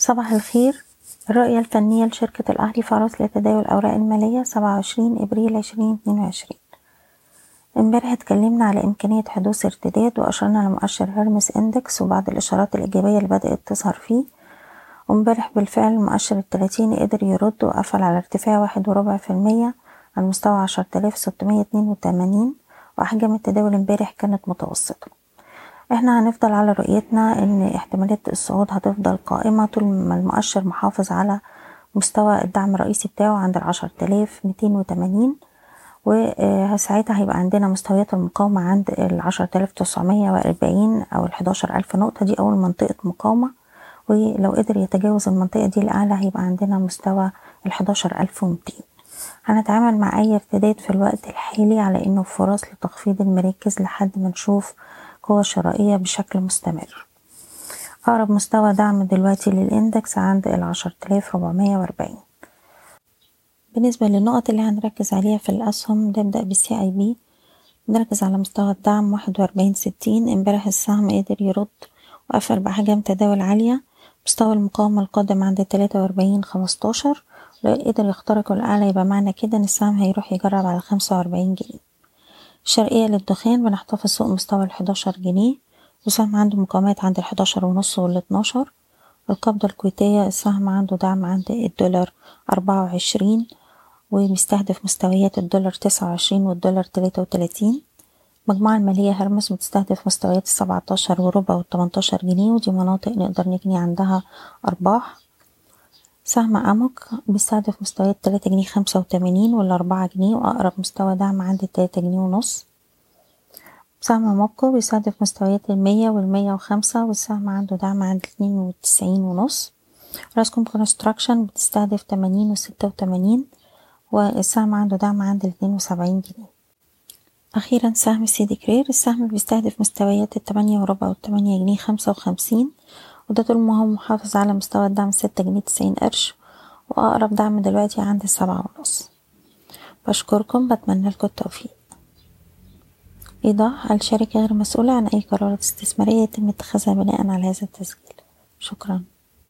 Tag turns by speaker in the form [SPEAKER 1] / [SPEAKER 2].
[SPEAKER 1] صباح الخير. الرؤية الفنية لشركة الأهلي فارس لتداول الأوراق المالية سبعة وعشرين إبريل عشرين اتنين وعشرين. امبارح اتكلمنا على إمكانية حدوث ارتداد وأشرنا لمؤشر هيرمس إندكس وبعض الإشارات الإيجابية اللي بدأت تظهر فيه. وامبارح بالفعل المؤشر التلاتيني قدر يرد وقفل على ارتفاع واحد وربع في المية عن مستوى عشرة آلاف ستمية اتنين وتمانين وأحجام التداول امبارح كانت متوسطة. إحنا هنفضل على رؤيتنا إن احتمالية الصعود هتفضل قائمة طول ما المؤشر محافظ على مستوى الدعم الرئيسي بتاعه عند العشرة آلاف ميتين وتمانين وساعتها هيبقى عندنا مستويات المقاومة عند العشرة آلاف تسعمية وأربعين أو الحداشر ألف نقطة. دي أول منطقة مقاومة ولو قدر يتجاوز المنطقة دي الأعلى هيبقى عندنا مستوى الحداشر ألف ومتين هنتعامل مع أي ارتداد في الوقت الحالي على إنه فرص لتخفيض المراكز لحد ما نشوف قوة شرائية بشكل مستمر. أقرب مستوى دعم دلوقتي للإندكس عند العشرة آلاف ربعمية وأربعين. بالنسبة للنقط اللي هنركز عليها في الأسهم نبدأ بالسي أي بي نركز على مستوى الدعم واحد وأربعين ستين. امبارح السهم قدر يرد وقفل بأحجام تداول عالية. مستوى المقاومة القادم عند تلاتة وأربعين خمستاشر. لو قدر يخترق الأعلى يبقى معنى كده إن السهم هيروح يجرب على خمسة وأربعين جنيه. الشرقية للدخان بنحتفظ فوق مستوى الحداشر جنيه. والسهم عنده مقاومات عند الحداشر ونص والاتناشر. القبضة الكويتية السهم عنده دعم عند الدولار أربعة وعشرين وبيستهدف مستويات الدولار تسعة وعشرين والدولار تلاتة وتلاتين. المجموعة المالية هرمس بتستهدف مستويات السبعتاشر وربع والتمنتاشر جنيه ودي مناطق نقدر نجني عندها أرباح. سهم أموك بيستهدف مستويات تلاتة جنيه خمسة وتمانين والأربعة جنيه وأقرب مستوى دعم عند تلاتة جنيه ونص. سهم موبكو بيستهدف مستويات المية والمية وخمسة والسهم عنده دعم عند اتنين وتسعين ونص. أوراسكوم Construction بتستهدف تمانين وستة وتمانين والسهم عنده دعم عند الاتنين وسبعين جنيه. أخيرا سهم سيدي كرير السهم بيستهدف مستويات التمانية وربع والتمانية جنيه خمسة وخمسين وده طول ما هو محافظ على مستوى الدعم ستة جنيه تسعين قرش وأقرب دعم دلوقتي عند السبعة ونص. بشكركم بتمنى لكم التوفيق. إيضاح الشركة غير مسؤولة عن أي قرارات استثمارية يتم اتخاذها بناء على هذا التسجيل؟ شكرا.